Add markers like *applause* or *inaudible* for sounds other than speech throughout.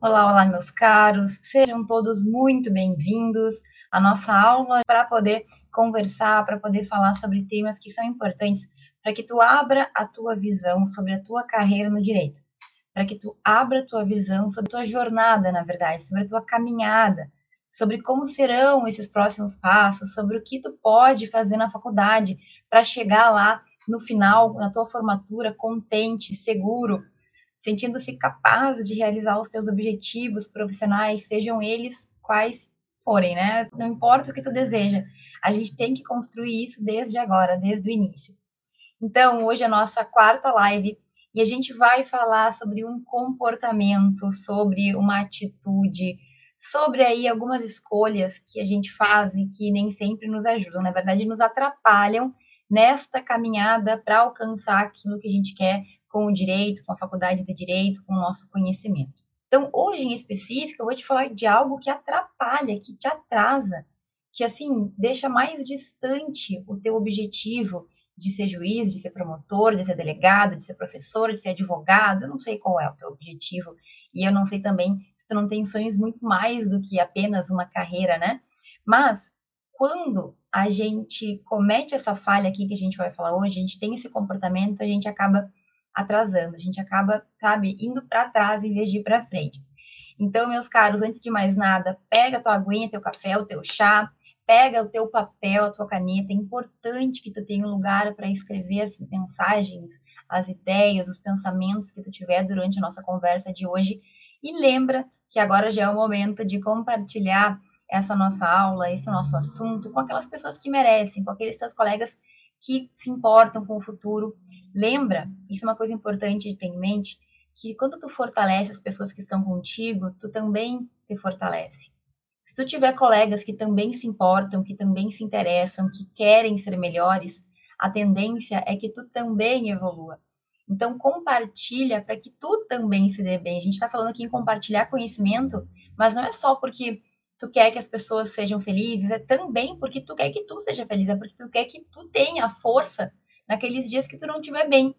Olá, olá, meus caros. Sejam todos muito bem-vindos à nossa aula para poder conversar, para poder falar sobre temas que são importantes para que tu abra a tua visão sobre a tua carreira no direito, para que tu abra a tua visão sobre a tua jornada, na verdade, sobre a tua caminhada, sobre como serão esses próximos passos, sobre o que tu pode fazer na faculdade para chegar lá no final, na tua formatura, contente, seguro, sentindo-se capaz de realizar os teus objetivos profissionais, sejam eles quais forem, né? Não importa o que tu deseja, a gente tem que construir isso desde agora, desde o início. Então, hoje é a nossa quarta live e a gente vai falar sobre um comportamento, sobre uma atitude, sobre aí algumas escolhas que a gente faz e que nem sempre nos ajudam, na verdade, nos atrapalham nesta caminhada para alcançar aquilo que a gente quer com o direito, com a faculdade de direito, com o nosso conhecimento. Então, hoje em específico, eu vou te falar de algo que atrapalha, que te atrasa, que assim deixa mais distante o teu objetivo de ser juiz, de ser promotor, de ser delegado, de ser professor, de ser advogado. Eu não sei qual é o teu objetivo e eu não sei também se tu não tem sonhos muito mais do que apenas uma carreira, né? Mas quando a gente comete essa falha aqui que a gente vai falar hoje, a gente tem esse comportamento, a gente acaba atrasando, a gente acaba, sabe, indo para trás em vez de ir para frente. Então, meus caros, antes de mais nada, pega a tua aguinha, teu café, o teu chá, pega o teu papel, a tua caneta. É importante que tu tenha um lugar para escrever as mensagens, as ideias, os pensamentos que tu tiver durante a nossa conversa de hoje. E lembra que agora já é o momento de compartilhar essa nossa aula, esse nosso assunto com aquelas pessoas que merecem, com aqueles seus colegas que se importam com o futuro. Lembra, isso é uma coisa importante de ter em mente, que quando tu fortalece as pessoas que estão contigo, tu também te fortalece. Se tu tiver colegas que também se importam, que também se interessam, que querem ser melhores, a tendência é que tu também evolua. Então, compartilha para que tu também se dê bem. A gente está falando aqui em compartilhar conhecimento, mas não é só porque tu quer que as pessoas sejam felizes, é também porque tu quer que tu seja feliz, é porque tu quer que tu tenha força naqueles dias que tu não estiver bem.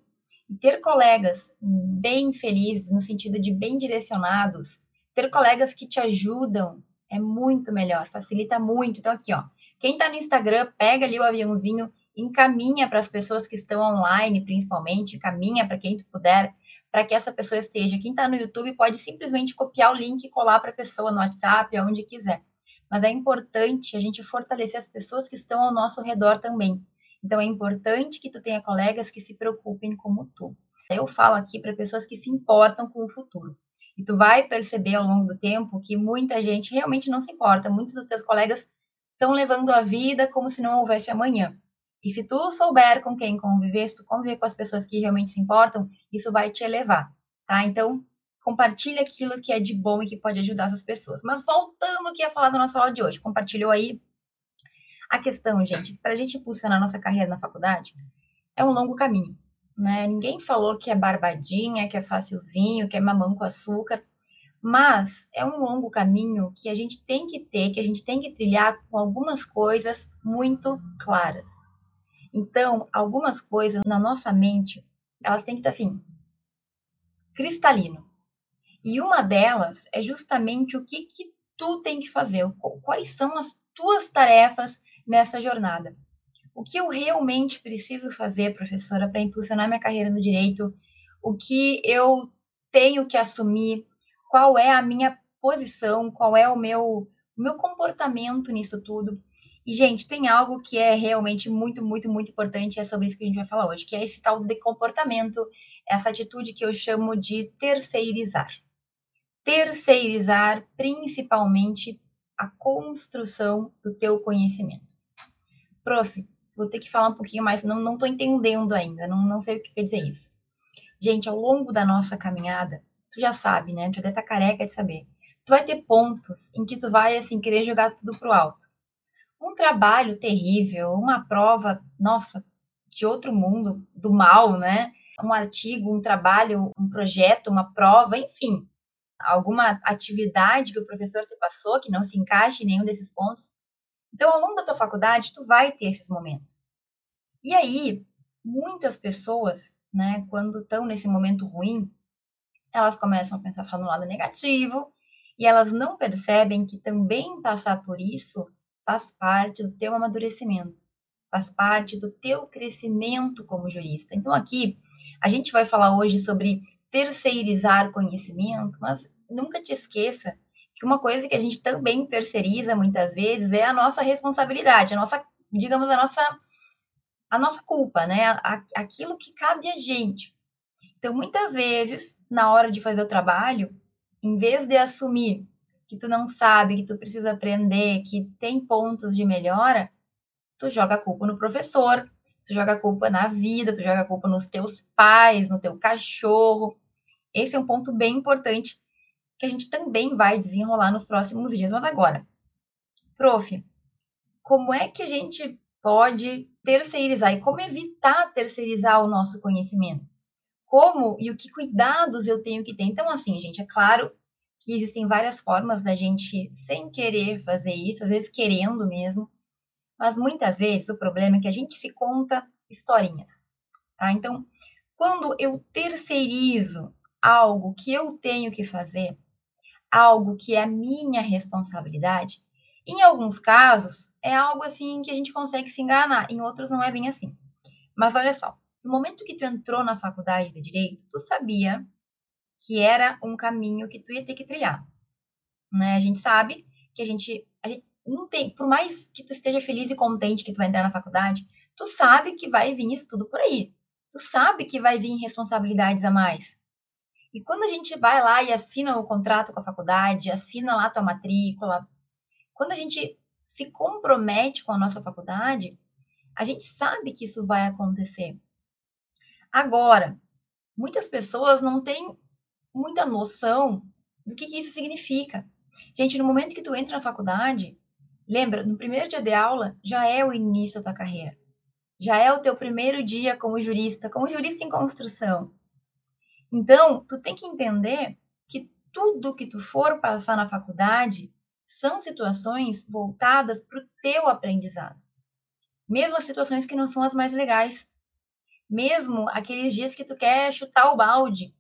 E ter colegas bem felizes, no sentido de bem direcionados, ter colegas que te ajudam é muito melhor, facilita muito. Então, aqui, ó, quem tá no Instagram, pega ali o aviãozinho, encaminha para as pessoas que estão online, principalmente, caminha para quem tu puder, para que essa pessoa esteja. Quem está no YouTube pode simplesmente copiar o link e colar para a pessoa no WhatsApp, aonde quiser. Mas é importante a gente fortalecer as pessoas que estão ao nosso redor também. Então é importante que tu tenha colegas que se preocupem como tu. Eu falo aqui para pessoas que se importam com o futuro. E tu vai perceber ao longo do tempo que muita gente realmente não se importa. Muitos dos teus colegas estão levando a vida como se não houvesse amanhã. E se tu souber com quem conviver, se tu conviver com as pessoas que realmente se importam, isso vai te elevar, tá? Então, compartilha aquilo que é de bom e que pode ajudar essas pessoas. Mas voltando aqui a falar da nossa aula de hoje, compartilhou aí a questão, gente, para a gente impulsionar a nossa carreira na faculdade, é um longo caminho, né? Ninguém falou que é barbadinha, que é facilzinho, que é mamão com açúcar, mas é um longo caminho que a gente tem que ter, que a gente tem que trilhar com algumas coisas muito claras. Então, algumas coisas na nossa mente, elas têm que estar assim, cristalino. E uma delas é justamente o que, que tu tem que fazer, quais são as tuas tarefas nessa jornada. O que eu realmente preciso fazer, professora, para impulsionar minha carreira no direito? O que eu tenho que assumir? Qual é a minha posição? Qual é o meu, o meu comportamento nisso tudo? E, gente, tem algo que é realmente muito, muito, muito importante, é sobre isso que a gente vai falar hoje, que é esse tal de comportamento, essa atitude que eu chamo de terceirizar. Terceirizar, principalmente, a construção do teu conhecimento. Prof, vou ter que falar um pouquinho mais, não estou entendendo ainda, não, não sei o que quer dizer isso. Gente, ao longo da nossa caminhada, tu já sabe, né? Tu estar tá careca de saber. Tu vai ter pontos em que tu vai, assim, querer jogar tudo pro alto um trabalho terrível, uma prova, nossa, de outro mundo, do mal, né? Um artigo, um trabalho, um projeto, uma prova, enfim, alguma atividade que o professor te passou que não se encaixe em nenhum desses pontos. Então, ao longo da tua faculdade, tu vai ter esses momentos. E aí, muitas pessoas, né, quando estão nesse momento ruim, elas começam a pensar só no lado negativo e elas não percebem que também passar por isso faz parte do teu amadurecimento, faz parte do teu crescimento como jurista. Então aqui a gente vai falar hoje sobre terceirizar conhecimento, mas nunca te esqueça que uma coisa que a gente também terceiriza muitas vezes é a nossa responsabilidade, a nossa, digamos, a nossa a nossa culpa, né? Aquilo que cabe a gente. Então, muitas vezes, na hora de fazer o trabalho, em vez de assumir que tu não sabe, que tu precisa aprender, que tem pontos de melhora, tu joga a culpa no professor, tu joga a culpa na vida, tu joga a culpa nos teus pais, no teu cachorro. Esse é um ponto bem importante que a gente também vai desenrolar nos próximos dias. Mas agora, prof, como é que a gente pode terceirizar e como evitar terceirizar o nosso conhecimento? Como e o que cuidados eu tenho que ter? Então, assim, gente, é claro que existem várias formas da gente, sem querer fazer isso, às vezes querendo mesmo, mas muitas vezes o problema é que a gente se conta historinhas, tá? Então, quando eu terceirizo algo que eu tenho que fazer, algo que é a minha responsabilidade, em alguns casos é algo assim que a gente consegue se enganar, em outros não é bem assim. Mas olha só, no momento que tu entrou na faculdade de direito, tu sabia que era um caminho que tu ia ter que trilhar. Né? A gente sabe que a gente, a gente não tem, por mais que tu esteja feliz e contente que tu vai entrar na faculdade, tu sabe que vai vir isso tudo por aí. Tu sabe que vai vir responsabilidades a mais. E quando a gente vai lá e assina o contrato com a faculdade, assina lá tua matrícula, quando a gente se compromete com a nossa faculdade, a gente sabe que isso vai acontecer. Agora, muitas pessoas não têm muita noção do que, isso significa. Gente, no momento que tu entra na faculdade, lembra, no primeiro dia de aula já é o início da tua carreira. Já é o teu primeiro dia como jurista, como jurista em construção. Então, tu tem que entender que tudo que tu for passar na faculdade são situações voltadas para o teu aprendizado. Mesmo as situações que não são as mais legais. Mesmo aqueles dias que tu quer chutar o balde,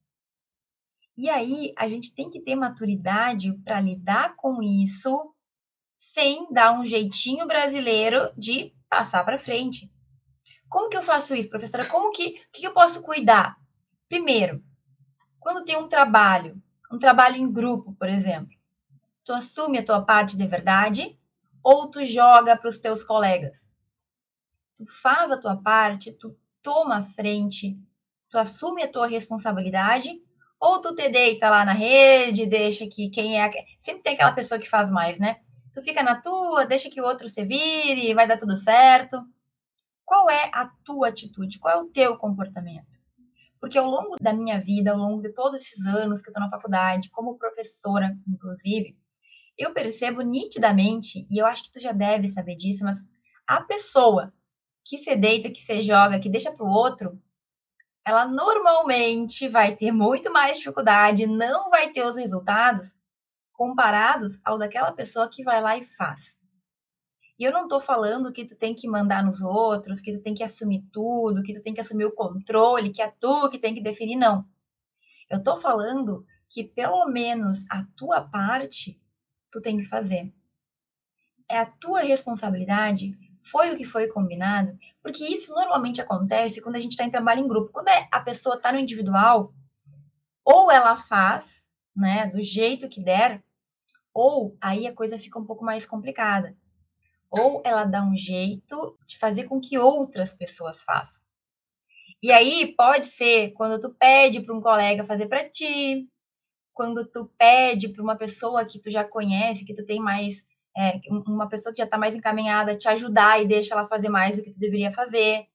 e aí a gente tem que ter maturidade para lidar com isso sem dar um jeitinho brasileiro de passar para frente. Como que eu faço isso, professora? Como que, que eu posso cuidar? Primeiro, quando tem um trabalho, um trabalho em grupo, por exemplo, tu assume a tua parte de verdade ou tu joga para os teus colegas? Tu faz a tua parte, tu toma a frente, tu assume a tua responsabilidade ou tu te deita lá na rede, deixa que quem é. Sempre tem aquela pessoa que faz mais, né? Tu fica na tua, deixa que o outro se vire, vai dar tudo certo. Qual é a tua atitude? Qual é o teu comportamento? Porque ao longo da minha vida, ao longo de todos esses anos que eu tô na faculdade, como professora, inclusive, eu percebo nitidamente, e eu acho que tu já deve saber disso, mas a pessoa que se deita, que se joga, que deixa pro outro, ela normalmente vai ter muito mais dificuldade, não vai ter os resultados comparados ao daquela pessoa que vai lá e faz. E eu não estou falando que tu tem que mandar nos outros, que tu tem que assumir tudo, que tu tem que assumir o controle, que é tu que tem que definir, não. Eu estou falando que pelo menos a tua parte tu tem que fazer. É a tua responsabilidade foi o que foi combinado, porque isso normalmente acontece quando a gente está em trabalho em grupo. Quando é, a pessoa está no individual, ou ela faz, né, do jeito que der, ou aí a coisa fica um pouco mais complicada. Ou ela dá um jeito de fazer com que outras pessoas façam. E aí pode ser quando tu pede para um colega fazer para ti, quando tu pede para uma pessoa que tu já conhece, que tu tem mais é, uma pessoa que já está mais encaminhada te ajudar e deixa ela fazer mais do que tu deveria fazer.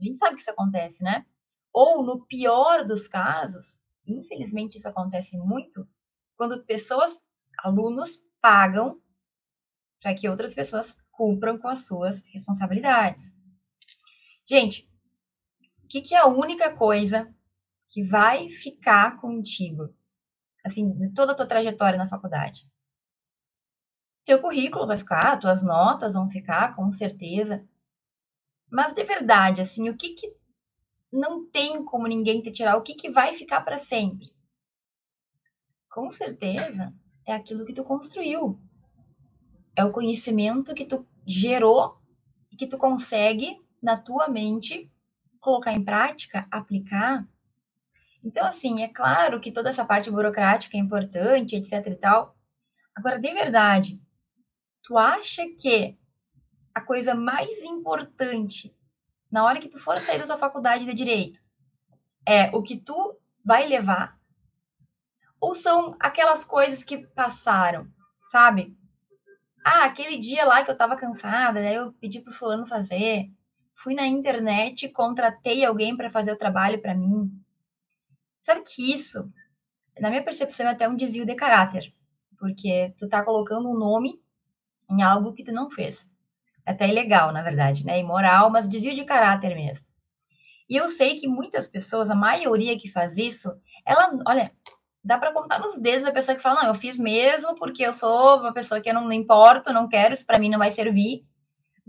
A gente sabe que isso acontece, né? Ou, no pior dos casos, infelizmente isso acontece muito, quando pessoas, alunos, pagam para que outras pessoas cumpram com as suas responsabilidades. Gente, o que, que é a única coisa que vai ficar contigo, assim, de toda a tua trajetória na faculdade? Teu currículo vai ficar, tuas notas vão ficar, com certeza. Mas de verdade, assim, o que que não tem como ninguém te tirar? O que que vai ficar para sempre? com certeza é aquilo que tu construiu. É o conhecimento que tu gerou e que tu consegue na tua mente colocar em prática, aplicar. Então, assim, é claro que toda essa parte burocrática é importante, etc e tal. Agora, de verdade, tu acha que a coisa mais importante na hora que tu for sair da tua faculdade de direito é o que tu vai levar? Ou são aquelas coisas que passaram, sabe? Ah, aquele dia lá que eu tava cansada, daí eu pedi pro fulano fazer. Fui na internet, contratei alguém para fazer o trabalho para mim. Sabe que isso, na minha percepção, é até um desvio de caráter. Porque tu tá colocando um nome em algo que tu não fez. É até ilegal, na verdade, né? Imoral, mas desvio de caráter mesmo. E eu sei que muitas pessoas, a maioria que faz isso, ela, olha, dá para contar nos dedos a pessoa que fala, não, eu fiz mesmo porque eu sou uma pessoa que eu não, não importo, não quero, isso para mim não vai servir.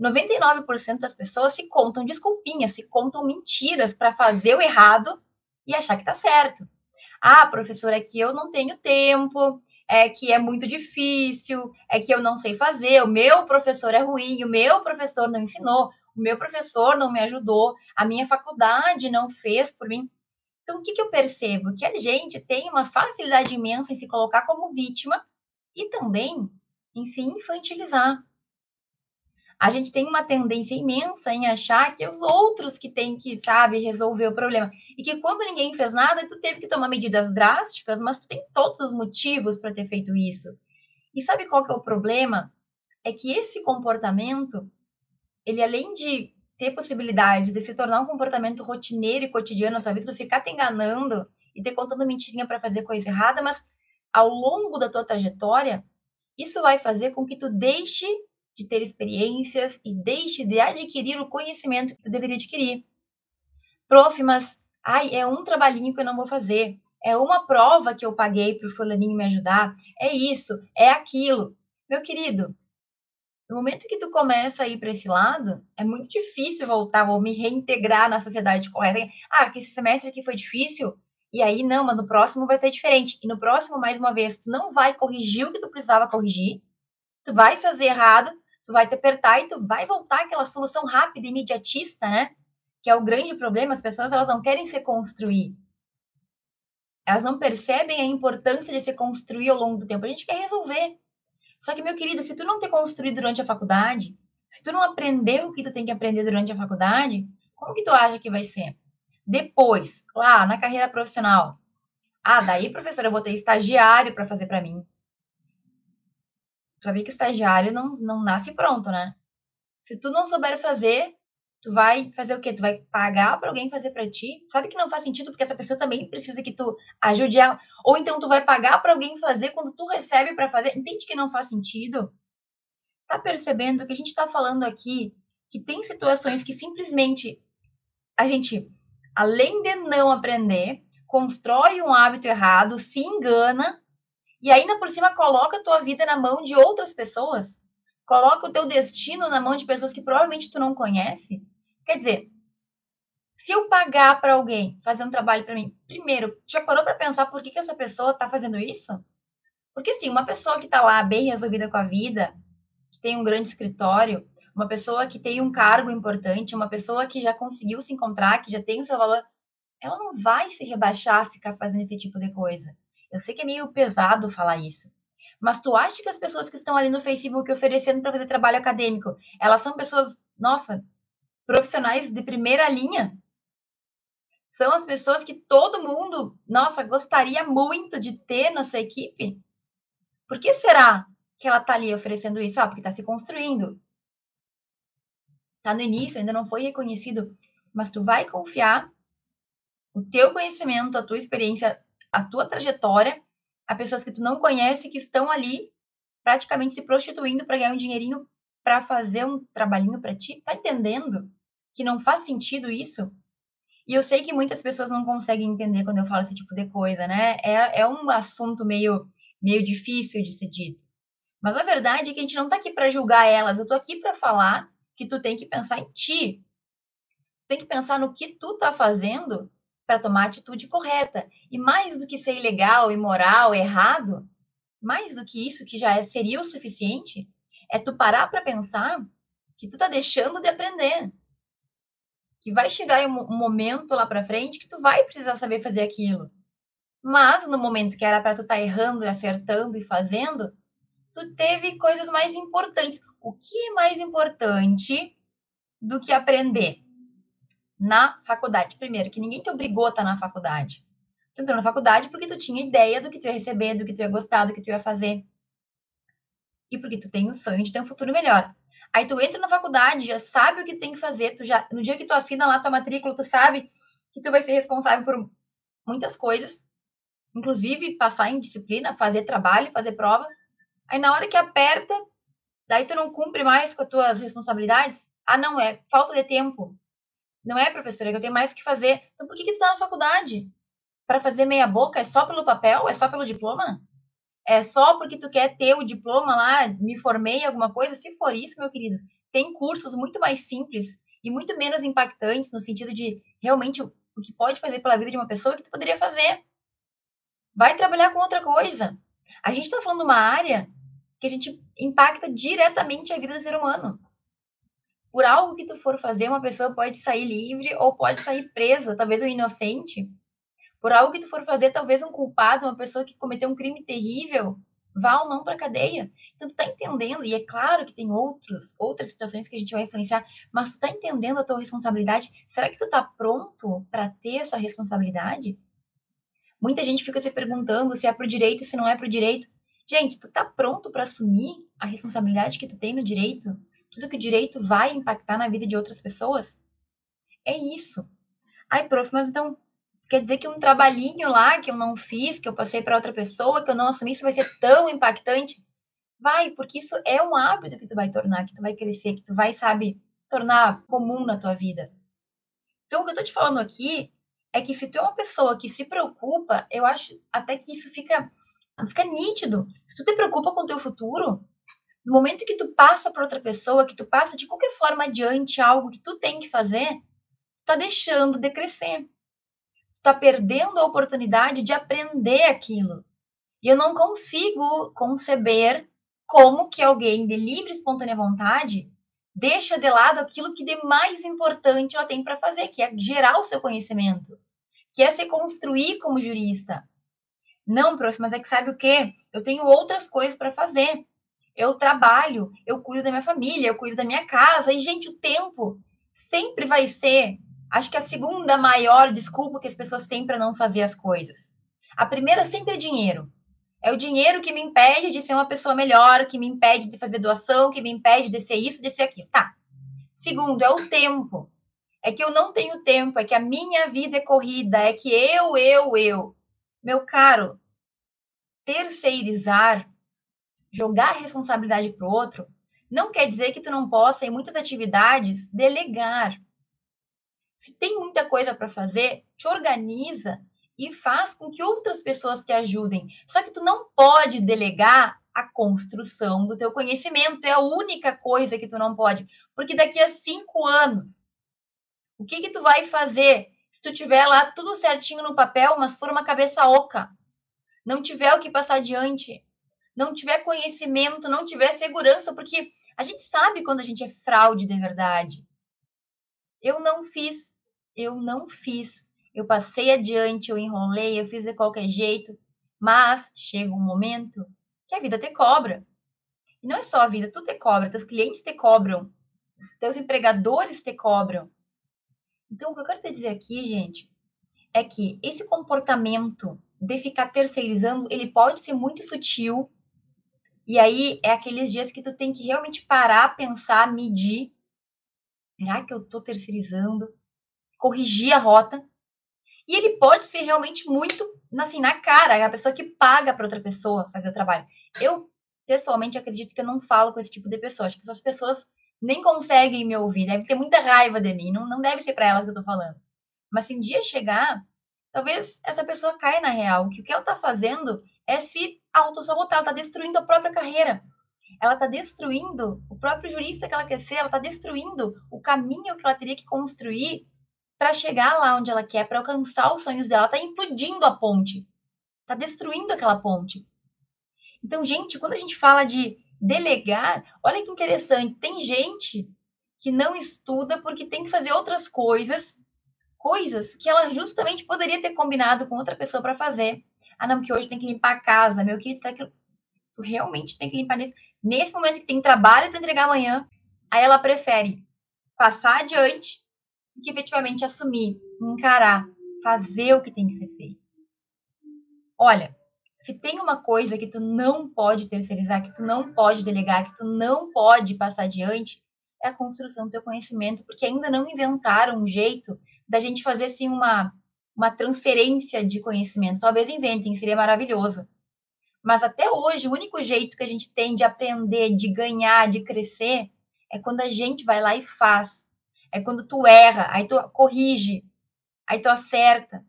99% das pessoas se contam desculpinhas, se contam mentiras para fazer o errado e achar que tá certo. Ah, professora, é que eu não tenho tempo, é que é muito difícil, é que eu não sei fazer, o meu professor é ruim, o meu professor não ensinou, o meu professor não me ajudou, a minha faculdade não fez por mim. Então, o que, que eu percebo? Que a gente tem uma facilidade imensa em se colocar como vítima e também em se infantilizar. A gente tem uma tendência imensa em achar que é os outros que têm que, sabe, resolver o problema. E que quando ninguém fez nada, tu teve que tomar medidas drásticas, mas tu tem todos os motivos para ter feito isso. E sabe qual que é o problema? É que esse comportamento, ele além de ter possibilidade de se tornar um comportamento rotineiro e cotidiano na tua vida, tu ficar te enganando e te contando mentirinha para fazer coisa errada, mas ao longo da tua trajetória, isso vai fazer com que tu deixe de ter experiências e deixe de adquirir o conhecimento que tu deveria adquirir. Prof, mas ai, é um trabalhinho que eu não vou fazer. É uma prova que eu paguei para o fulaninho me ajudar. É isso, é aquilo. Meu querido, no momento que tu começa a ir para esse lado, é muito difícil voltar ou me reintegrar na sociedade correta. Ah, que esse semestre aqui foi difícil, e aí não, mas no próximo vai ser diferente. E no próximo, mais uma vez, tu não vai corrigir o que tu precisava corrigir, tu vai fazer errado, tu vai te apertar e tu vai voltar aquela solução rápida, imediatista, né? Que é o grande problema, as pessoas elas não querem se construir. Elas não percebem a importância de se construir ao longo do tempo. A gente quer resolver. Só que, meu querido, se tu não ter construído durante a faculdade, se tu não aprendeu o que tu tem que aprender durante a faculdade, como que tu acha que vai ser? Depois, lá na carreira profissional. Ah, daí, professora, eu vou ter estagiário para fazer para mim. Sabia que estagiário não, não nasce pronto, né? Se tu não souber fazer, Tu vai fazer o quê? Tu vai pagar para alguém fazer para ti? Sabe que não faz sentido porque essa pessoa também precisa que tu ajude ela. Ou então tu vai pagar para alguém fazer quando tu recebe para fazer. Entende que não faz sentido? Tá percebendo que a gente está falando aqui que tem situações que simplesmente a gente, além de não aprender, constrói um hábito errado, se engana e ainda por cima coloca a tua vida na mão de outras pessoas. Coloca o teu destino na mão de pessoas que provavelmente tu não conhece. Quer dizer, se eu pagar para alguém fazer um trabalho para mim, primeiro, já parou para pensar por que, que essa pessoa está fazendo isso? Porque, assim, uma pessoa que está lá bem resolvida com a vida, que tem um grande escritório, uma pessoa que tem um cargo importante, uma pessoa que já conseguiu se encontrar, que já tem o seu valor, ela não vai se rebaixar, ficar fazendo esse tipo de coisa. Eu sei que é meio pesado falar isso. Mas tu acha que as pessoas que estão ali no Facebook oferecendo para fazer trabalho acadêmico, elas são pessoas, nossa, profissionais de primeira linha. São as pessoas que todo mundo, nossa, gostaria muito de ter na sua equipe. Por que será que ela está ali oferecendo isso? Ah, porque está se construindo. Está no início, ainda não foi reconhecido, mas tu vai confiar o teu conhecimento, a tua experiência, a tua trajetória a pessoas que tu não conhece que estão ali praticamente se prostituindo para ganhar um dinheirinho para fazer um trabalhinho para ti. Tá entendendo? que não faz sentido isso. E eu sei que muitas pessoas não conseguem entender quando eu falo esse tipo de coisa, né? É, é um assunto meio, meio difícil de ser dito. Mas a verdade é que a gente não tá aqui para julgar elas, eu tô aqui para falar que tu tem que pensar em ti. Tu tem que pensar no que tu tá fazendo para tomar a atitude correta. E mais do que ser ilegal, imoral, errado, mais do que isso, que já é, seria o suficiente, é tu parar para pensar que tu tá deixando de aprender. Que vai chegar um momento lá para frente que tu vai precisar saber fazer aquilo. Mas no momento que era para tu estar tá errando acertando e fazendo, tu teve coisas mais importantes. O que é mais importante do que aprender? Na faculdade. Primeiro, que ninguém te obrigou a estar tá na faculdade. Tu entrou na faculdade porque tu tinha ideia do que tu ia receber, do que tu ia gostar, do que tu ia fazer. E porque tu tem o sonho de ter um futuro melhor. Aí tu entra na faculdade, já sabe o que tem que fazer, tu já no dia que tu assina lá tua matrícula, tu sabe que tu vai ser responsável por muitas coisas, inclusive passar em disciplina, fazer trabalho, fazer prova. Aí na hora que aperta, daí tu não cumpre mais com as tuas responsabilidades. Ah, não, é falta de tempo. Não é, professora, é que eu tenho mais o que fazer. Então por que, que tu tá na faculdade? Para fazer meia boca? É só pelo papel? É só pelo diploma? É só porque tu quer ter o diploma lá, me formei em alguma coisa? Se for isso, meu querido, tem cursos muito mais simples e muito menos impactantes no sentido de realmente o que pode fazer pela vida de uma pessoa que tu poderia fazer. Vai trabalhar com outra coisa. A gente está falando de uma área que a gente impacta diretamente a vida do ser humano. Por algo que tu for fazer, uma pessoa pode sair livre ou pode sair presa, talvez um inocente. Por algo que tu for fazer, talvez um culpado, uma pessoa que cometeu um crime terrível, vá ou não para cadeia. Então tu tá entendendo, e é claro que tem outros, outras situações que a gente vai influenciar, mas tu tá entendendo a tua responsabilidade? Será que tu tá pronto para ter essa responsabilidade? Muita gente fica se perguntando se é pro direito, se não é pro direito. Gente, tu tá pronto para assumir a responsabilidade que tu tem no direito? Tudo que o direito vai impactar na vida de outras pessoas? É isso. Ai, prof, mas então quer dizer que um trabalhinho lá que eu não fiz, que eu passei para outra pessoa, que eu não assumi, isso vai ser tão impactante? Vai, porque isso é um hábito que tu vai tornar, que tu vai crescer, que tu vai, sabe, tornar comum na tua vida. Então, o que eu tô te falando aqui é que se tu é uma pessoa que se preocupa, eu acho até que isso fica, fica nítido. Se tu te preocupa com o teu futuro, no momento que tu passa para outra pessoa, que tu passa de qualquer forma adiante algo que tu tem que fazer, tá deixando de crescer. Tu tá perdendo a oportunidade de aprender aquilo. E eu não consigo conceber como que alguém de livre e espontânea vontade deixa de lado aquilo que de mais importante ela tem para fazer, que é gerar o seu conhecimento, que é se construir como jurista. Não, prof, mas é que sabe o quê? Eu tenho outras coisas para fazer. Eu trabalho, eu cuido da minha família, eu cuido da minha casa. E, gente, o tempo sempre vai ser, acho que a segunda maior desculpa que as pessoas têm para não fazer as coisas. A primeira sempre é dinheiro. É o dinheiro que me impede de ser uma pessoa melhor, que me impede de fazer doação, que me impede de ser isso, de ser aquilo. Tá. Segundo, é o tempo. É que eu não tenho tempo, é que a minha vida é corrida, é que eu, eu, eu. Meu caro, terceirizar, jogar a responsabilidade para o outro, não quer dizer que tu não possa, em muitas atividades, delegar. Se tem muita coisa para fazer, te organiza e faz com que outras pessoas te ajudem. Só que tu não pode delegar a construção do teu conhecimento. É a única coisa que tu não pode. Porque daqui a cinco anos, o que que tu vai fazer se tu tiver lá tudo certinho no papel, mas for uma cabeça oca? Não tiver o que passar adiante, não tiver conhecimento, não tiver segurança, porque a gente sabe quando a gente é fraude de verdade. Eu não fiz, eu não fiz eu passei adiante, eu enrolei, eu fiz de qualquer jeito, mas chega um momento que a vida te cobra. E não é só a vida, tu te cobra, teus clientes te cobram, teus empregadores te cobram. Então, o que eu quero te dizer aqui, gente, é que esse comportamento de ficar terceirizando, ele pode ser muito sutil. E aí é aqueles dias que tu tem que realmente parar, pensar, medir. Será que eu tô terceirizando? Corrigir a rota e ele pode ser realmente muito, assim, na cara, a pessoa que paga para outra pessoa fazer o trabalho. Eu, pessoalmente, acredito que eu não falo com esse tipo de pessoa. Acho que essas pessoas nem conseguem me ouvir, devem ter muita raiva de mim. Não, não deve ser para elas que eu tô falando. Mas se um dia chegar, talvez essa pessoa caia na real, que o que ela tá fazendo é se autossabotar, ela tá destruindo a própria carreira. Ela tá destruindo o próprio jurista que ela quer ser, ela tá destruindo o caminho que ela teria que construir para chegar lá onde ela quer, para alcançar os sonhos dela, tá implodindo a ponte. Tá destruindo aquela ponte. Então, gente, quando a gente fala de delegar, olha que interessante, tem gente que não estuda porque tem que fazer outras coisas, coisas que ela justamente poderia ter combinado com outra pessoa para fazer. Ah, não, que hoje tem que limpar a casa, meu querido, tá que tu realmente tem que limpar nesse, nesse momento que tem trabalho para entregar amanhã. Aí ela prefere passar adiante do que efetivamente assumir, encarar, fazer o que tem que ser feito. Olha, se tem uma coisa que tu não pode terceirizar, que tu não pode delegar, que tu não pode passar adiante, é a construção do teu conhecimento, porque ainda não inventaram um jeito da gente fazer assim uma uma transferência de conhecimento. Talvez inventem, seria maravilhoso. Mas até hoje, o único jeito que a gente tem de aprender, de ganhar, de crescer, é quando a gente vai lá e faz. É quando tu erra, aí tu corrige, aí tu acerta.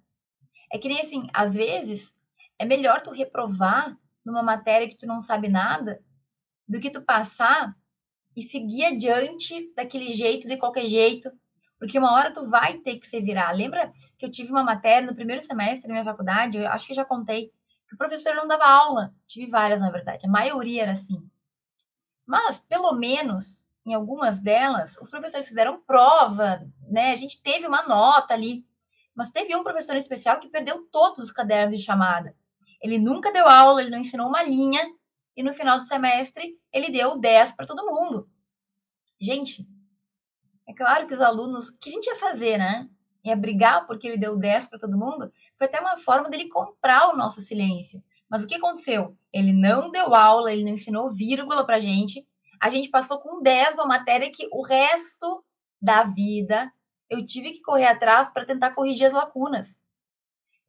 É que nem assim, às vezes, é melhor tu reprovar numa matéria que tu não sabe nada do que tu passar e seguir adiante daquele jeito, de qualquer jeito, porque uma hora tu vai ter que se virar. Lembra que eu tive uma matéria no primeiro semestre da minha faculdade, eu acho que já contei, que o professor não dava aula. Tive várias, na verdade, a maioria era assim. Mas, pelo menos, em algumas delas, os professores fizeram prova, né? A gente teve uma nota ali. Mas teve um professor especial que perdeu todos os cadernos de chamada. Ele nunca deu aula, ele não ensinou uma linha, e no final do semestre ele deu 10 para todo mundo. Gente, é claro que os alunos, o que a gente ia fazer, né? Ia brigar porque ele deu 10 para todo mundo? Foi até uma forma dele comprar o nosso silêncio. Mas o que aconteceu? Ele não deu aula, ele não ensinou vírgula para gente. A gente passou com 10 uma matéria que o resto da vida eu tive que correr atrás para tentar corrigir as lacunas.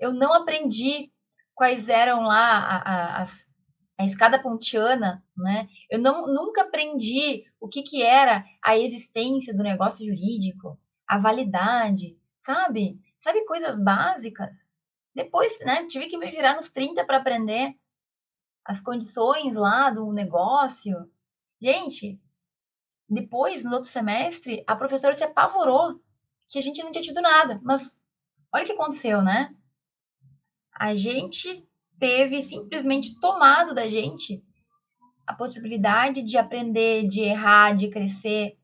Eu não aprendi quais eram lá as, a escada pontiana, né? Eu não, nunca aprendi o que, que era a existência do negócio jurídico, a validade, sabe? Sabe coisas básicas? Depois, né, tive que me virar nos 30 para aprender as condições lá do negócio. Gente, depois, no outro semestre, a professora se apavorou que a gente não tinha tido nada. Mas olha o que aconteceu, né? a gente teve simplesmente tomado da gente a possibilidade de aprender, de errar, de crescer.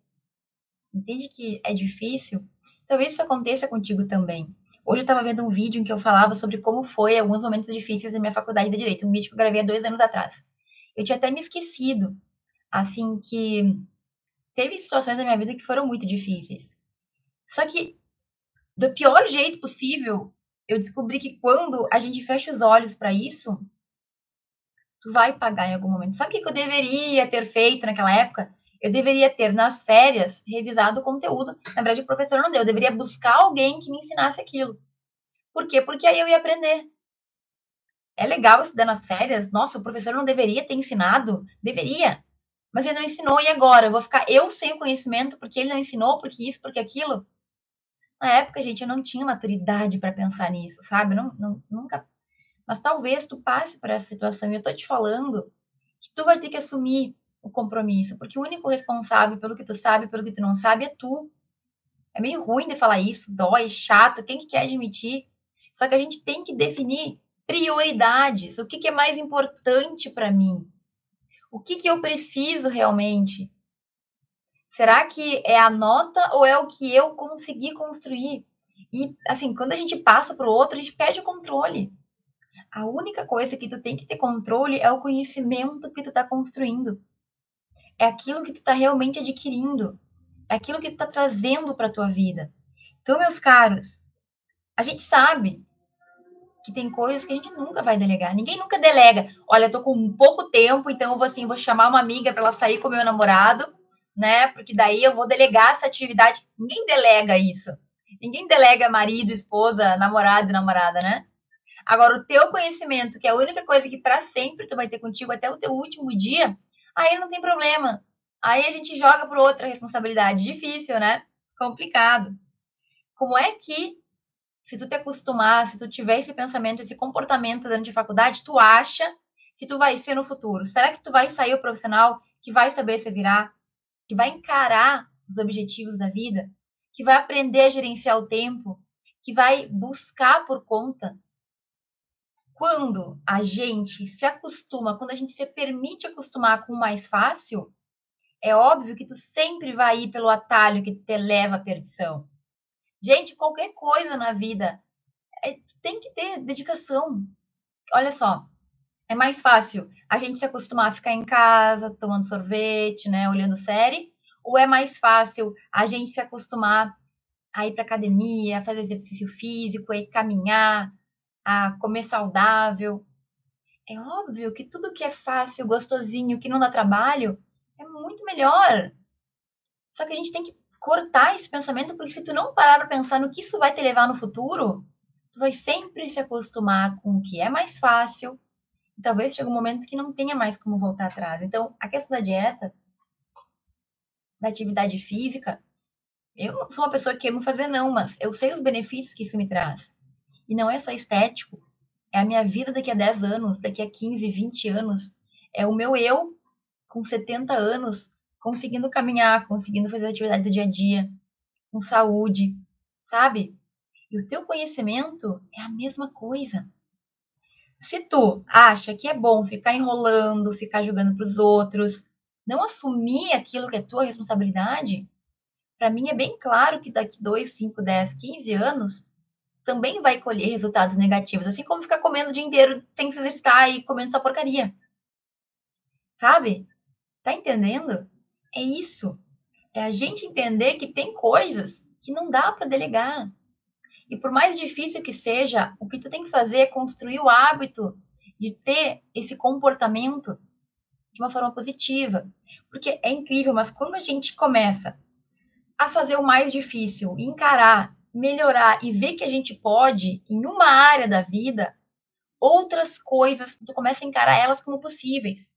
Entende que é difícil? Talvez isso aconteça contigo também. Hoje eu estava vendo um vídeo em que eu falava sobre como foi alguns momentos difíceis na minha faculdade de Direito, um vídeo que eu gravei há dois anos atrás. Eu tinha até me esquecido, assim, que teve situações na minha vida que foram muito difíceis. Só que, do pior jeito possível, eu descobri que quando a gente fecha os olhos para isso, tu vai pagar em algum momento. Sabe o que eu deveria ter feito naquela época? Eu deveria ter, nas férias, revisado o conteúdo. Na verdade, o professor não deu. Eu deveria buscar alguém que me ensinasse aquilo. Por quê? Porque aí eu ia aprender. É legal estudar nas férias. Nossa, o professor não deveria ter ensinado. Deveria. Mas ele não ensinou. E agora? Eu vou ficar eu sem o conhecimento porque ele não ensinou, porque isso, porque aquilo. Na época, gente, eu não tinha maturidade para pensar nisso, sabe? Não, não, nunca. Mas talvez tu passe por essa situação e eu tô te falando que tu vai ter que assumir o compromisso, porque o único responsável pelo que tu sabe, pelo que tu não sabe, é tu. É meio ruim de falar isso, dói, chato, quem que quer admitir? Só que a gente tem que definir prioridades, o que, que é mais importante para mim, o que, que eu preciso realmente. Será que é a nota ou é o que eu consegui construir? E, assim, quando a gente passa para o outro, a gente perde o controle. A única coisa que tu tem que ter controle é o conhecimento que tu está construindo. É aquilo que tu está realmente adquirindo. É aquilo que tu está trazendo para a tua vida. Então, meus caros, a gente sabe que tem coisas que a gente nunca vai delegar. Ninguém nunca delega. Olha, eu tô com pouco tempo, então eu vou assim, vou chamar uma amiga para ela sair com meu namorado né? Porque daí eu vou delegar essa atividade. Ninguém delega isso. Ninguém delega marido, esposa, namorado e namorada, né? Agora, o teu conhecimento, que é a única coisa que para sempre tu vai ter contigo até o teu último dia, aí não tem problema. Aí a gente joga para outra responsabilidade. Difícil, né? Complicado. Como é que, se tu te acostumar, se tu tiver esse pensamento, esse comportamento durante a faculdade, tu acha que tu vai ser no futuro? Será que tu vai sair o profissional que vai saber se virar, que vai encarar os objetivos da vida, que vai aprender a gerenciar o tempo, que vai buscar por conta. Quando a gente se acostuma, quando a gente se permite acostumar com o mais fácil, é óbvio que tu sempre vai ir pelo atalho que te leva à perdição. Gente, qualquer coisa na vida é, tem que ter dedicação. Olha só, é mais fácil a gente se acostumar a ficar em casa, tomando sorvete, né, olhando série, ou é mais fácil a gente se acostumar a ir para academia, fazer exercício físico, a caminhar, a comer saudável? É óbvio que tudo que é fácil, gostosinho, que não dá trabalho, é muito melhor. Só que a gente tem que cortar esse pensamento, porque se tu não parar para pensar no que isso vai te levar no futuro, tu vai sempre se acostumar com o que é mais fácil, talvez chegue um momento que não tenha mais como voltar atrás. Então, a questão da dieta, da atividade física, eu não sou uma pessoa que amo fazer, não, mas eu sei os benefícios que isso me traz. E não é só estético, é a minha vida daqui a 10 anos, daqui a 15, 20 anos. É o meu eu com 70 anos conseguindo caminhar, conseguindo fazer atividade do dia a dia, com saúde, sabe? E o teu conhecimento é a mesma coisa. Se tu acha que é bom ficar enrolando, ficar jogando para os outros, não assumir aquilo que é tua responsabilidade, para mim é bem claro que daqui 2, 5, 10, 15 anos, você também vai colher resultados negativos, assim como ficar comendo o dia inteiro, tem que se exercitar e comendo essa porcaria. Sabe? Tá entendendo? É isso. É a gente entender que tem coisas que não dá para delegar. E por mais difícil que seja, o que tu tem que fazer é construir o hábito de ter esse comportamento de uma forma positiva. Porque é incrível, mas quando a gente começa a fazer o mais difícil, encarar, melhorar e ver que a gente pode, em uma área da vida, outras coisas, tu começa a encarar elas como possíveis.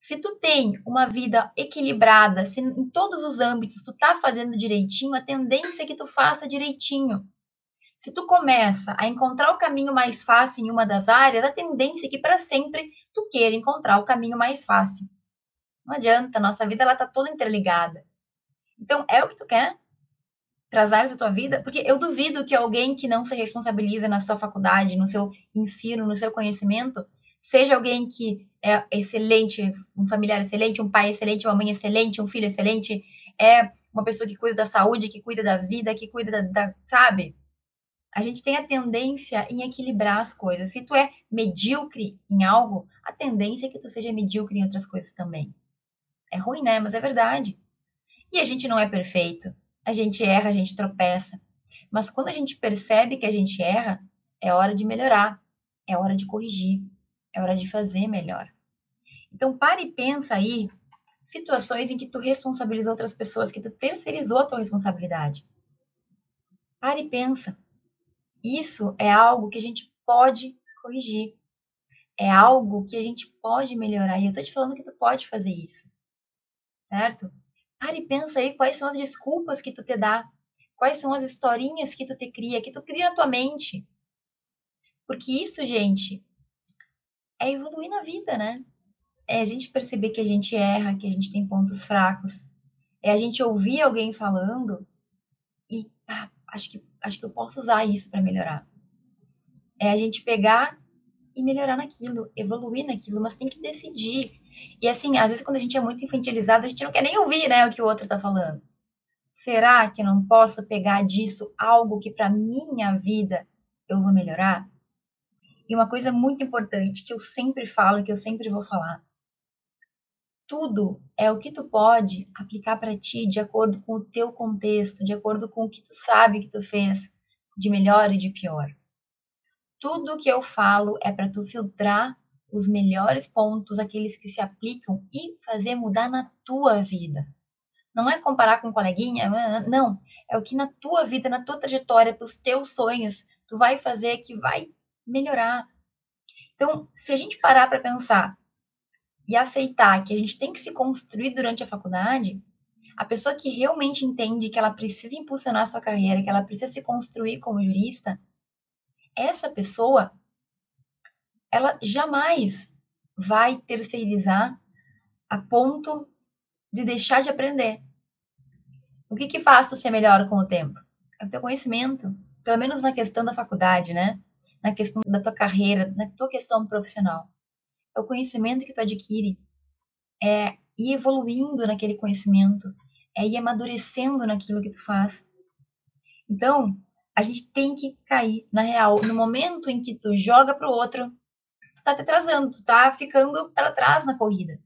Se tu tem uma vida equilibrada, se em todos os âmbitos tu tá fazendo direitinho, a tendência é que tu faça direitinho. Se tu começa a encontrar o caminho mais fácil em uma das áreas, a tendência é que para sempre tu queira encontrar o caminho mais fácil. Não adianta, nossa vida ela tá toda interligada. Então, é o que tu quer para as áreas da tua vida? Porque eu duvido que alguém que não se responsabiliza na sua faculdade, no seu ensino, no seu conhecimento, seja alguém que é excelente, um familiar excelente, um pai excelente, uma mãe excelente, um filho excelente, é uma pessoa que cuida da saúde, que cuida da vida, que cuida da, da sabe? A gente tem a tendência em equilibrar as coisas. Se tu é medíocre em algo, a tendência é que tu seja medíocre em outras coisas também. É ruim, né? Mas é verdade. E a gente não é perfeito. A gente erra, a gente tropeça. Mas quando a gente percebe que a gente erra, é hora de melhorar, é hora de corrigir. É hora de fazer melhor. Então, pare e pensa aí situações em que tu responsabiliza outras pessoas, que tu terceirizou a tua responsabilidade. Pare e pensa. Isso é algo que a gente pode corrigir. É algo que a gente pode melhorar. E eu tô te falando que tu pode fazer isso. Certo? Pare e pensa aí quais são as desculpas que tu te dá. Quais são as historinhas que tu te cria, que tu cria na tua mente. Porque isso, gente, é evoluir na vida, né? É a gente perceber que a gente erra, que a gente tem pontos fracos. É a gente ouvir alguém falando e ah, acho que acho que eu posso usar isso para melhorar. É a gente pegar e melhorar naquilo, evoluir naquilo, mas tem que decidir. E assim, às vezes quando a gente é muito infantilizado, a gente não quer nem ouvir, né, o que o outro está falando. Será que eu não posso pegar disso algo que para minha vida eu vou melhorar? E uma coisa muito importante que eu sempre falo, que eu sempre vou falar. Tudo é o que tu pode aplicar para ti de acordo com o teu contexto, de acordo com o que tu sabe que tu fez de melhor e de pior. Tudo que eu falo é para tu filtrar os melhores pontos, aqueles que se aplicam e fazer mudar na tua vida. Não é comparar com um coleguinha, não. É o que na tua vida, na tua trajetória, para os teus sonhos, tu vai fazer que vai melhorar. Então, se a gente parar para pensar e aceitar que a gente tem que se construir durante a faculdade, a pessoa que realmente entende que ela precisa impulsionar a sua carreira, que ela precisa se construir como jurista, essa pessoa ela jamais vai terceirizar a ponto de deixar de aprender. O que que faz tu ser melhor com o tempo? É o teu conhecimento. Pelo menos na questão da faculdade, né? Na questão da tua carreira, na tua questão profissional. É o conhecimento que tu adquire. É ir evoluindo naquele conhecimento. É ir amadurecendo naquilo que tu faz. Então, a gente tem que cair na real. No momento em que tu joga pro outro, tu tá te atrasando, tu tá ficando para trás na corrida.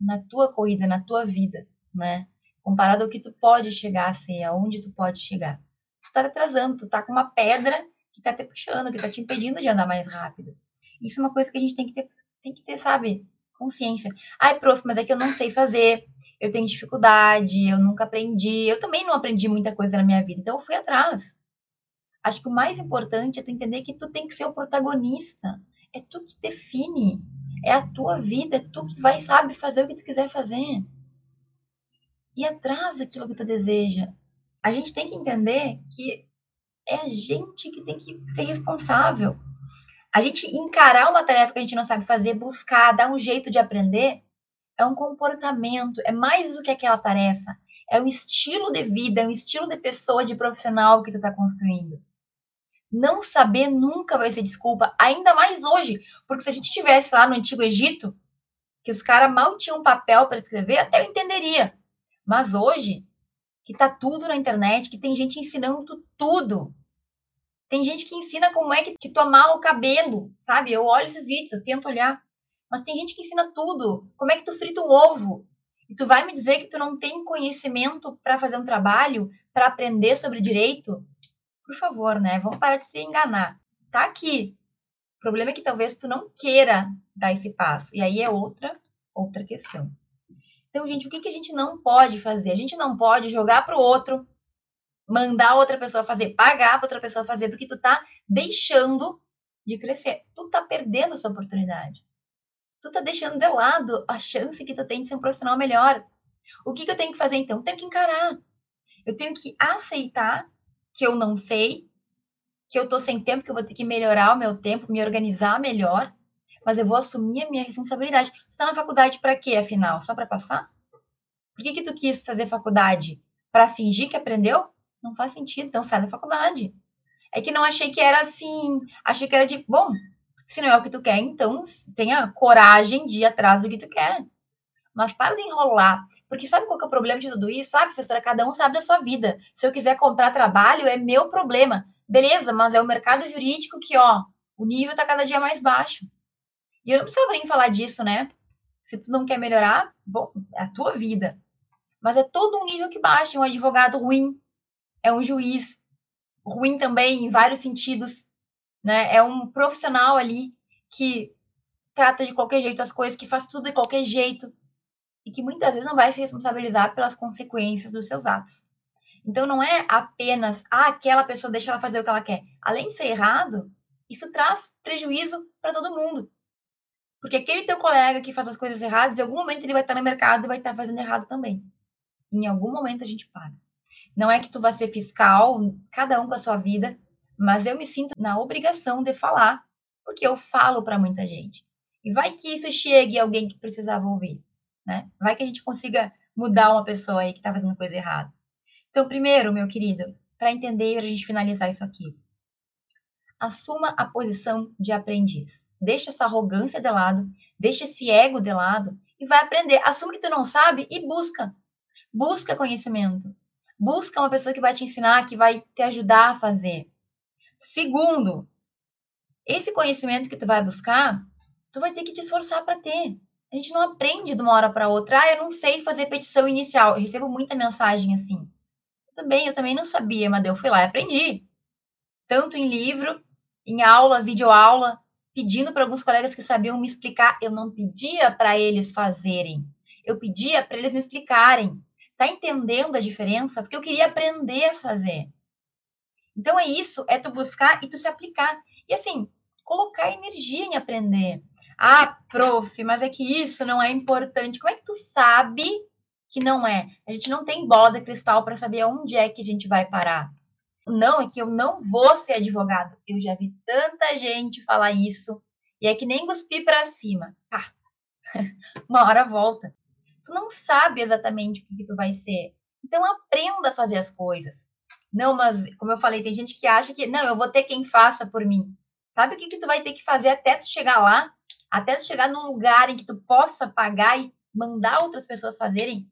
Na tua corrida, na tua vida, né? Comparado ao que tu pode chegar a ser, aonde tu pode chegar. Tu tá te atrasando, tu tá com uma pedra que tá te puxando, que tá te impedindo de andar mais rápido. Isso é uma coisa que a gente tem que ter, tem que ter, sabe? Consciência. Ai, prof, mas é que eu não sei fazer, eu tenho dificuldade, eu nunca aprendi. Eu também não aprendi muita coisa na minha vida, então eu fui atrás. Acho que o mais importante é tu entender que tu tem que ser o protagonista. É tu que define. É a tua vida, é tu que vai, sabe, fazer o que tu quiser fazer. E atrás daquilo que tu deseja. A gente tem que entender que é a gente que tem que ser responsável. A gente encarar uma tarefa que a gente não sabe fazer, buscar, dar um jeito de aprender, é um comportamento, é mais do que aquela tarefa. É um estilo de vida, é um estilo de pessoa, de profissional que tu está construindo. Não saber nunca vai ser desculpa, ainda mais hoje, porque se a gente tivesse lá no Antigo Egito, que os caras mal tinham papel para escrever, até eu entenderia. Mas hoje, que tá tudo na internet, que tem gente ensinando tudo. Tem gente que ensina como é que, que tu amarra o cabelo, sabe? Eu olho esses vídeos, eu tento olhar. Mas tem gente que ensina tudo. Como é que tu frita um ovo? E tu vai me dizer que tu não tem conhecimento para fazer um trabalho, para aprender sobre direito? por favor, né? Vamos parar de se enganar. Tá aqui. O problema é que talvez tu não queira dar esse passo. E aí é outra, outra questão. Então, gente, o que, que a gente não pode fazer? A gente não pode jogar para o outro, mandar outra pessoa fazer, pagar para outra pessoa fazer, porque tu tá deixando de crescer. Tu tá perdendo essa oportunidade. Tu tá deixando de lado a chance que tu tem de ser um profissional melhor. O que, que eu tenho que fazer então? Eu tenho que encarar. Eu tenho que aceitar que eu não sei, que eu tô sem tempo, que eu vou ter que melhorar o meu tempo, me organizar melhor, mas eu vou assumir a minha responsabilidade. Tu tá na faculdade para quê, afinal? Só para passar? Por que que tu quis fazer faculdade? Para fingir que aprendeu? Não faz sentido, então sai da faculdade. É que não achei que era assim, achei que era de, bom, se não é o que tu quer, então tenha coragem de ir atrás do que tu quer. Mas para de enrolar. Porque sabe qual é o problema de tudo isso? Ah, professora, cada um sabe da sua vida. Se eu quiser comprar trabalho, é meu problema. Beleza, mas é o mercado jurídico que, ó, o nível tá cada dia mais baixo. E eu não precisava nem falar disso, né? Se tu não quer melhorar, bom, é a tua vida. Mas é todo um nível que baixa. Um advogado ruim, é um juiz ruim também em vários sentidos, né? É um profissional ali que trata de qualquer jeito as coisas, que faz tudo de qualquer jeito e que muitas vezes não vai se responsabilizar pelas consequências dos seus atos. Então não é apenas, ah, aquela pessoa deixa ela fazer o que ela quer. Além de ser errado, isso traz prejuízo para todo mundo. Porque aquele teu colega que faz as coisas erradas, em algum momento ele vai estar no mercado e vai estar fazendo errado também. Em algum momento a gente para. Não é que tu vai ser fiscal, cada um com a sua vida, mas eu me sinto na obrigação de falar, porque eu falo para muita gente. E vai que isso chegue a alguém que precisava ouvir né? Vai que a gente consiga mudar uma pessoa aí que está fazendo coisa errada. Então, primeiro, meu querido, para entender e a gente finalizar isso aqui, assuma a posição de aprendiz. Deixa essa arrogância de lado, deixa esse ego de lado e vai aprender. Assume que tu não sabe e busca. Busca conhecimento. Busca uma pessoa que vai te ensinar, que vai te ajudar a fazer. Segundo, esse conhecimento que tu vai buscar, tu vai ter que te esforçar para ter. A gente não aprende de uma hora para outra. Ah, eu não sei fazer petição inicial. Eu recebo muita mensagem assim. Eu também, eu também não sabia, mas eu fui lá e aprendi. Tanto em livro, em aula, videoaula, pedindo para alguns colegas que sabiam me explicar. Eu não pedia para eles fazerem. Eu pedia para eles me explicarem. Tá entendendo a diferença? Porque eu queria aprender a fazer. Então é isso, é tu buscar e tu se aplicar. E assim, colocar energia em aprender. Ah, prof, mas é que isso não é importante. Como é que tu sabe que não é? A gente não tem bola de cristal para saber onde é que a gente vai parar. Não, é que eu não vou ser advogado. Eu já vi tanta gente falar isso. E é que nem cuspir para cima. Tá. *laughs* Uma hora volta. Tu não sabe exatamente o que, tu vai ser. Então aprenda a fazer as coisas. Não, mas como eu falei, tem gente que acha que não, eu vou ter quem faça por mim. Sabe o que, que tu vai ter que fazer até tu chegar lá? Até tu chegar num lugar em que tu possa pagar e mandar outras pessoas fazerem?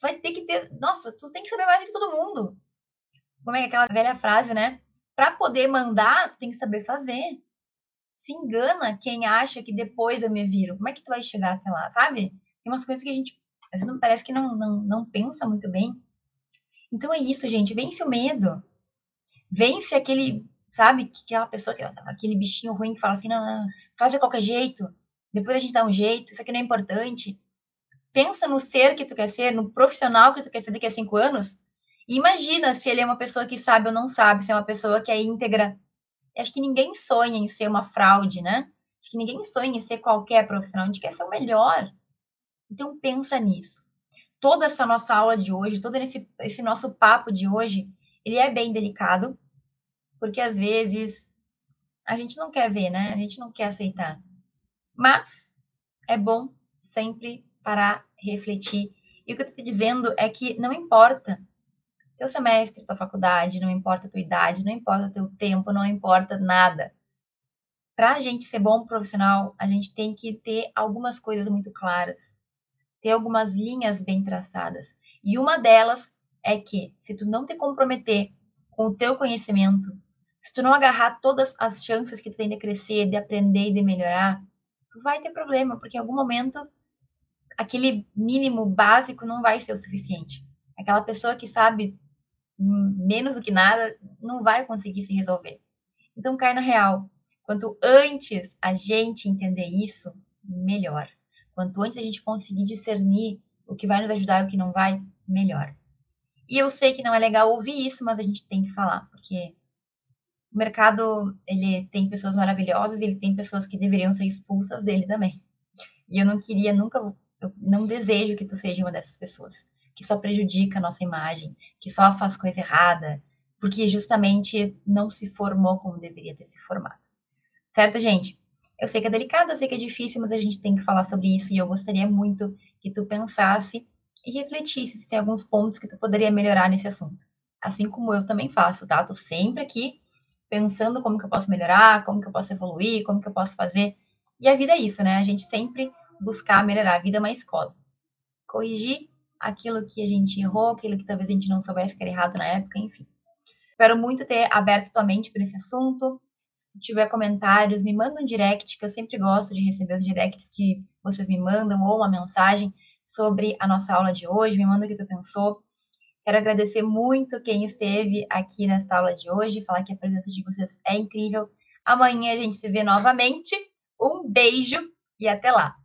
Vai ter que ter. Nossa, tu tem que saber mais do que todo mundo. Como é, é aquela velha frase, né? Para poder mandar, tem que saber fazer. Se engana quem acha que depois eu me viro. Como é que tu vai chegar até lá, sabe? Tem umas coisas que a gente às vezes parece que não, não, não pensa muito bem. Então é isso, gente. Vence o medo. Vence aquele, sabe, aquela pessoa, aquele bichinho ruim que fala assim, não, não, faz de qualquer jeito. Depois a gente dá um jeito, isso aqui não é importante. Pensa no ser que tu quer ser, no profissional que tu quer ser daqui a cinco anos. Imagina se ele é uma pessoa que sabe ou não sabe, se é uma pessoa que é íntegra. Acho que ninguém sonha em ser uma fraude, né? Acho que ninguém sonha em ser qualquer profissional. A gente quer ser o melhor. Então pensa nisso. Toda essa nossa aula de hoje, todo esse, esse nosso papo de hoje, ele é bem delicado, porque às vezes a gente não quer ver, né? A gente não quer aceitar. Mas é bom sempre parar, refletir. E o que eu tô te dizendo é que não importa teu semestre, tua faculdade, não importa tua idade, não importa teu tempo, não importa nada. Para a gente ser bom profissional, a gente tem que ter algumas coisas muito claras ter algumas linhas bem traçadas. E uma delas é que, se tu não te comprometer com o teu conhecimento, se tu não agarrar todas as chances que tu tem de crescer, de aprender e de melhorar, tu vai ter problema, porque em algum momento aquele mínimo básico não vai ser o suficiente. Aquela pessoa que sabe menos do que nada não vai conseguir se resolver. Então, cai na real. Quanto antes a gente entender isso, melhor. Quanto antes a gente conseguir discernir o que vai nos ajudar e o que não vai, melhor. E eu sei que não é legal ouvir isso, mas a gente tem que falar, porque o mercado, ele tem pessoas maravilhosas ele tem pessoas que deveriam ser expulsas dele também. E eu não queria nunca, eu não desejo que tu seja uma dessas pessoas, que só prejudica a nossa imagem, que só faz coisa errada, porque justamente não se formou como deveria ter se formado. Certo, gente? Eu sei que é delicado, eu sei que é difícil, mas a gente tem que falar sobre isso e eu gostaria muito que tu pensasse e refletisse se tem alguns pontos que tu poderia melhorar nesse assunto. Assim como eu também faço, tá? Tô sempre aqui pensando como que eu posso melhorar, como que eu posso evoluir, como que eu posso fazer. E a vida é isso, né? A gente sempre buscar melhorar. A vida é uma escola. Corrigir aquilo que a gente errou, aquilo que talvez a gente não soubesse que era errado na época, enfim. Espero muito ter aberto tua mente para esse assunto. Se tiver comentários, me manda um direct, que eu sempre gosto de receber os directs que vocês me mandam, ou uma mensagem sobre a nossa aula de hoje, me manda o que tu pensou. Quero agradecer muito quem esteve aqui nesta aula de hoje, falar que a presença de vocês é incrível. Amanhã a gente se vê novamente. Um beijo e até lá!